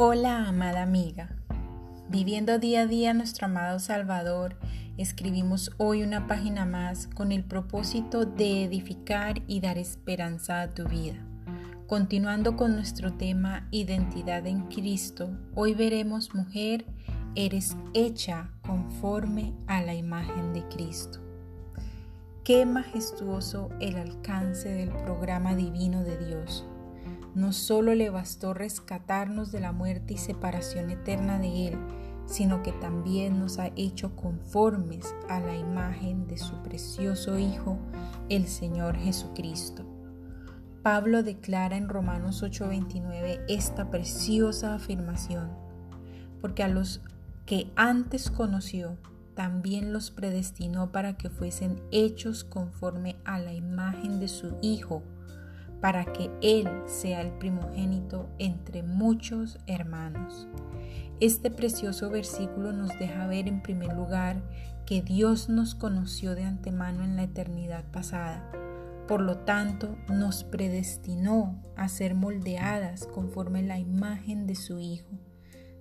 Hola, amada amiga. Viviendo día a día nuestro amado Salvador, escribimos hoy una página más con el propósito de edificar y dar esperanza a tu vida. Continuando con nuestro tema Identidad en Cristo, hoy veremos, mujer, eres hecha conforme a la imagen de Cristo. Qué majestuoso el alcance del programa divino de Dios no solo le bastó rescatarnos de la muerte y separación eterna de Él, sino que también nos ha hecho conformes a la imagen de su precioso Hijo, el Señor Jesucristo. Pablo declara en Romanos 8:29 esta preciosa afirmación, porque a los que antes conoció, también los predestinó para que fuesen hechos conforme a la imagen de su Hijo, para que Él sea el primogénito entre muchos hermanos. Este precioso versículo nos deja ver en primer lugar que Dios nos conoció de antemano en la eternidad pasada. Por lo tanto, nos predestinó a ser moldeadas conforme la imagen de su Hijo,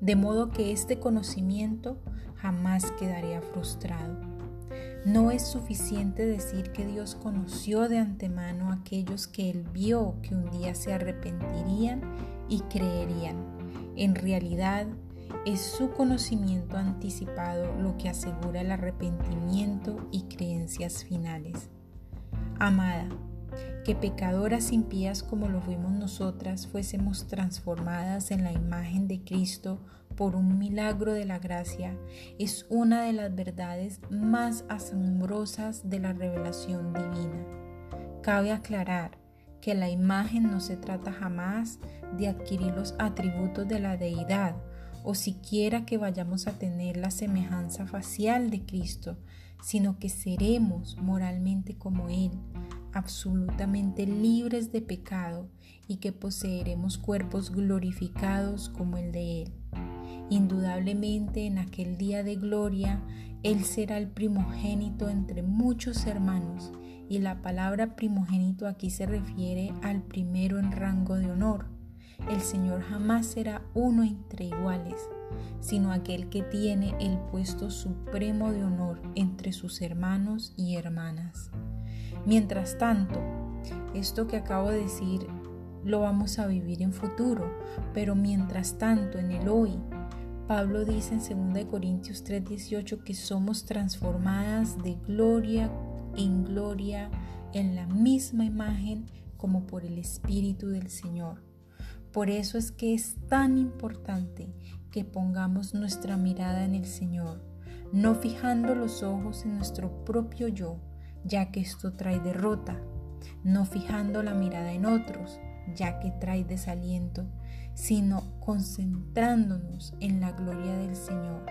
de modo que este conocimiento jamás quedaría frustrado. No es suficiente decir que Dios conoció de antemano a aquellos que Él vio que un día se arrepentirían y creerían. En realidad, es su conocimiento anticipado lo que asegura el arrepentimiento y creencias finales. Amada, que pecadoras impías como lo fuimos nosotras fuésemos transformadas en la imagen de Cristo por un milagro de la gracia es una de las verdades más asombrosas de la revelación divina. Cabe aclarar que la imagen no se trata jamás de adquirir los atributos de la deidad o siquiera que vayamos a tener la semejanza facial de Cristo, sino que seremos moralmente como Él, absolutamente libres de pecado y que poseeremos cuerpos glorificados como el de Él. Indudablemente en aquel día de gloria, Él será el primogénito entre muchos hermanos, y la palabra primogénito aquí se refiere al primero en rango de honor. El Señor jamás será uno entre iguales, sino aquel que tiene el puesto supremo de honor entre sus hermanos y hermanas. Mientras tanto, esto que acabo de decir lo vamos a vivir en futuro, pero mientras tanto en el hoy Pablo dice en 2 Corintios 3:18 que somos transformadas de gloria en gloria en la misma imagen como por el Espíritu del Señor. Por eso es que es tan importante que pongamos nuestra mirada en el Señor, no fijando los ojos en nuestro propio yo, ya que esto trae derrota, no fijando la mirada en otros, ya que trae desaliento, sino concentrándonos en la gloria del Señor.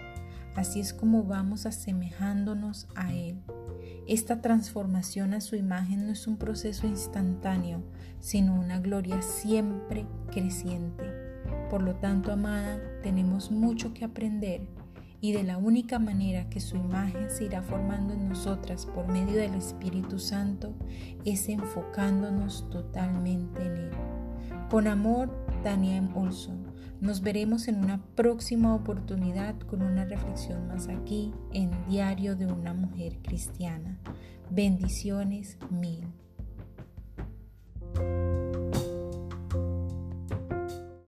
Así es como vamos asemejándonos a Él. Esta transformación a su imagen no es un proceso instantáneo, sino una gloria siempre creciente. Por lo tanto, amada, tenemos mucho que aprender y de la única manera que su imagen se irá formando en nosotras por medio del Espíritu Santo es enfocándonos totalmente en Él. Con amor, Daniel Olson. Nos veremos en una próxima oportunidad con una reflexión más aquí en Diario de una Mujer Cristiana. Bendiciones mil.